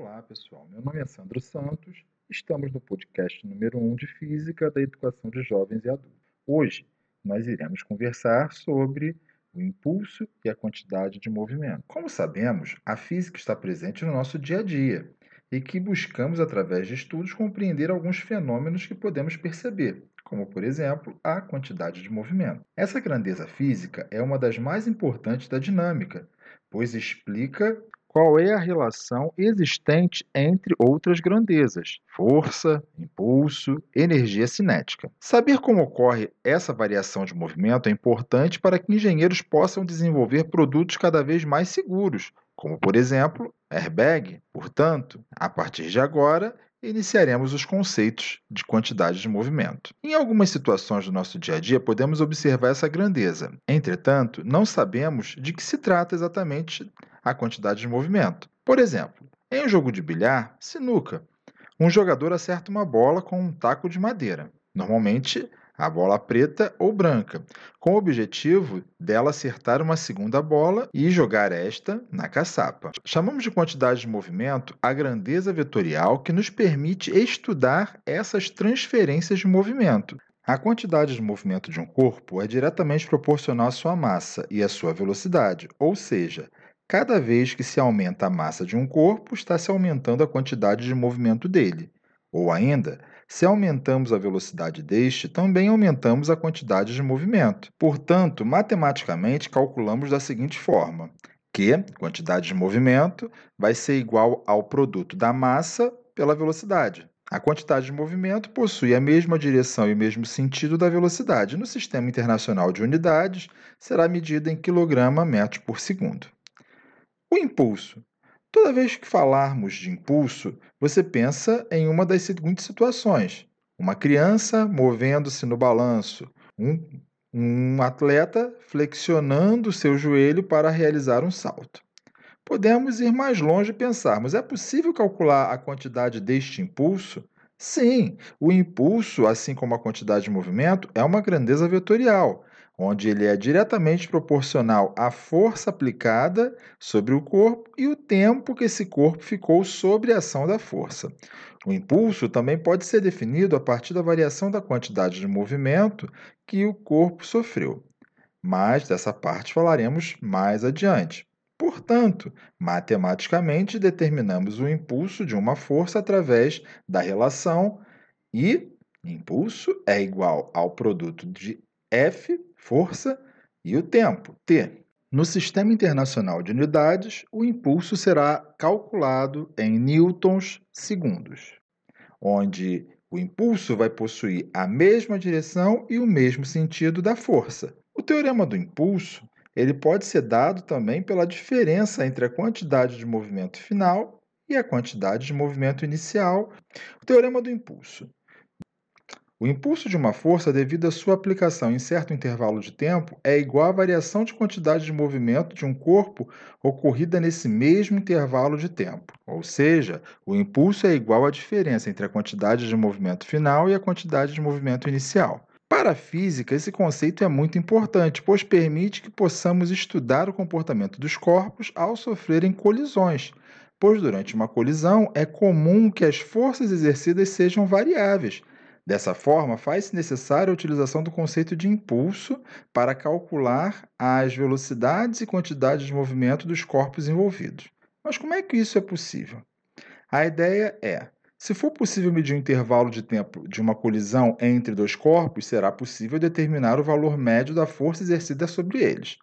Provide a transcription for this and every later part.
Olá, pessoal. Meu nome é Sandro Santos. Estamos no podcast número 1 de Física da Educação de Jovens e Adultos. Hoje, nós iremos conversar sobre o impulso e a quantidade de movimento. Como sabemos, a física está presente no nosso dia a dia e que buscamos, através de estudos, compreender alguns fenômenos que podemos perceber, como, por exemplo, a quantidade de movimento. Essa grandeza física é uma das mais importantes da dinâmica, pois explica qual é a relação existente entre outras grandezas: força, impulso, energia cinética. Saber como ocorre essa variação de movimento é importante para que engenheiros possam desenvolver produtos cada vez mais seguros, como por exemplo, airbag. Portanto, a partir de agora, iniciaremos os conceitos de quantidade de movimento. Em algumas situações do nosso dia a dia, podemos observar essa grandeza. Entretanto, não sabemos de que se trata exatamente a quantidade de movimento. Por exemplo, em um jogo de bilhar, sinuca, um jogador acerta uma bola com um taco de madeira. Normalmente, a bola preta ou branca, com o objetivo dela acertar uma segunda bola e jogar esta na caçapa. Chamamos de quantidade de movimento a grandeza vetorial que nos permite estudar essas transferências de movimento. A quantidade de movimento de um corpo é diretamente proporcional à sua massa e à sua velocidade, ou seja, cada vez que se aumenta a massa de um corpo, está se aumentando a quantidade de movimento dele. Ou ainda, se aumentamos a velocidade deste, também aumentamos a quantidade de movimento. Portanto, matematicamente, calculamos da seguinte forma: que quantidade de movimento vai ser igual ao produto da massa pela velocidade. A quantidade de movimento possui a mesma direção e o mesmo sentido da velocidade. No Sistema Internacional de Unidades, será medida em quilograma metro por segundo. O impulso Toda vez que falarmos de impulso, você pensa em uma das seguintes situações: uma criança movendo-se no balanço, um, um atleta flexionando seu joelho para realizar um salto. Podemos ir mais longe e pensarmos: é possível calcular a quantidade deste impulso? Sim, o impulso, assim como a quantidade de movimento, é uma grandeza vetorial onde ele é diretamente proporcional à força aplicada sobre o corpo e o tempo que esse corpo ficou sob a ação da força. O impulso também pode ser definido a partir da variação da quantidade de movimento que o corpo sofreu. Mas dessa parte falaremos mais adiante. Portanto, matematicamente determinamos o impulso de uma força através da relação I, impulso, é igual ao produto de F força, e o tempo, T. No Sistema Internacional de Unidades, o impulso será calculado em newtons segundos, onde o impulso vai possuir a mesma direção e o mesmo sentido da força. O teorema do impulso ele pode ser dado também pela diferença entre a quantidade de movimento final e a quantidade de movimento inicial. O teorema do impulso o impulso de uma força, devido à sua aplicação em certo intervalo de tempo, é igual à variação de quantidade de movimento de um corpo ocorrida nesse mesmo intervalo de tempo. Ou seja, o impulso é igual à diferença entre a quantidade de movimento final e a quantidade de movimento inicial. Para a física, esse conceito é muito importante, pois permite que possamos estudar o comportamento dos corpos ao sofrerem colisões, pois durante uma colisão é comum que as forças exercidas sejam variáveis Dessa forma, faz-se necessária a utilização do conceito de impulso para calcular as velocidades e quantidades de movimento dos corpos envolvidos. Mas como é que isso é possível? A ideia é: se for possível medir o intervalo de tempo de uma colisão entre dois corpos, será possível determinar o valor médio da força exercida sobre eles.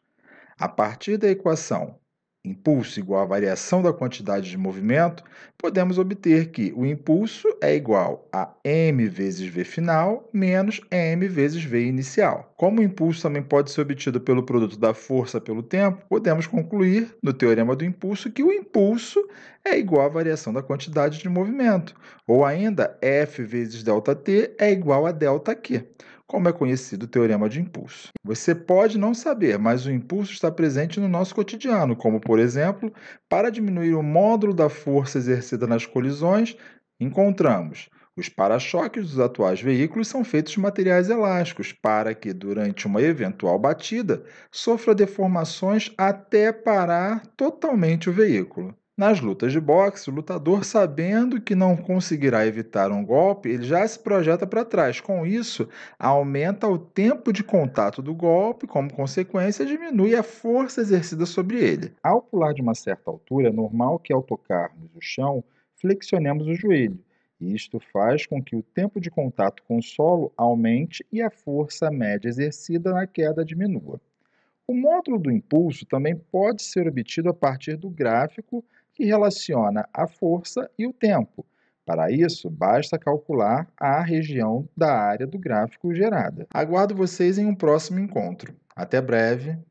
A partir da equação impulso igual à variação da quantidade de movimento, podemos obter que o impulso é igual a m vezes v final menos m vezes v inicial. Como o impulso também pode ser obtido pelo produto da força pelo tempo, podemos concluir, no teorema do impulso, que o impulso é igual à variação da quantidade de movimento, ou ainda F vezes ΔT é igual a ΔQ como é conhecido o teorema de impulso. Você pode não saber, mas o impulso está presente no nosso cotidiano, como, por exemplo, para diminuir o módulo da força exercida nas colisões, encontramos os para-choques dos atuais veículos são feitos de materiais elásticos para que, durante uma eventual batida, sofra deformações até parar totalmente o veículo. Nas lutas de boxe, o lutador, sabendo que não conseguirá evitar um golpe, ele já se projeta para trás. Com isso, aumenta o tempo de contato do golpe, como consequência, diminui a força exercida sobre ele. Ao pular de uma certa altura, é normal que ao tocarmos o chão, flexionemos o joelho. Isto faz com que o tempo de contato com o solo aumente e a força média exercida na queda diminua. O módulo do impulso também pode ser obtido a partir do gráfico que relaciona a força e o tempo. Para isso, basta calcular a região da área do gráfico gerada. Aguardo vocês em um próximo encontro. Até breve!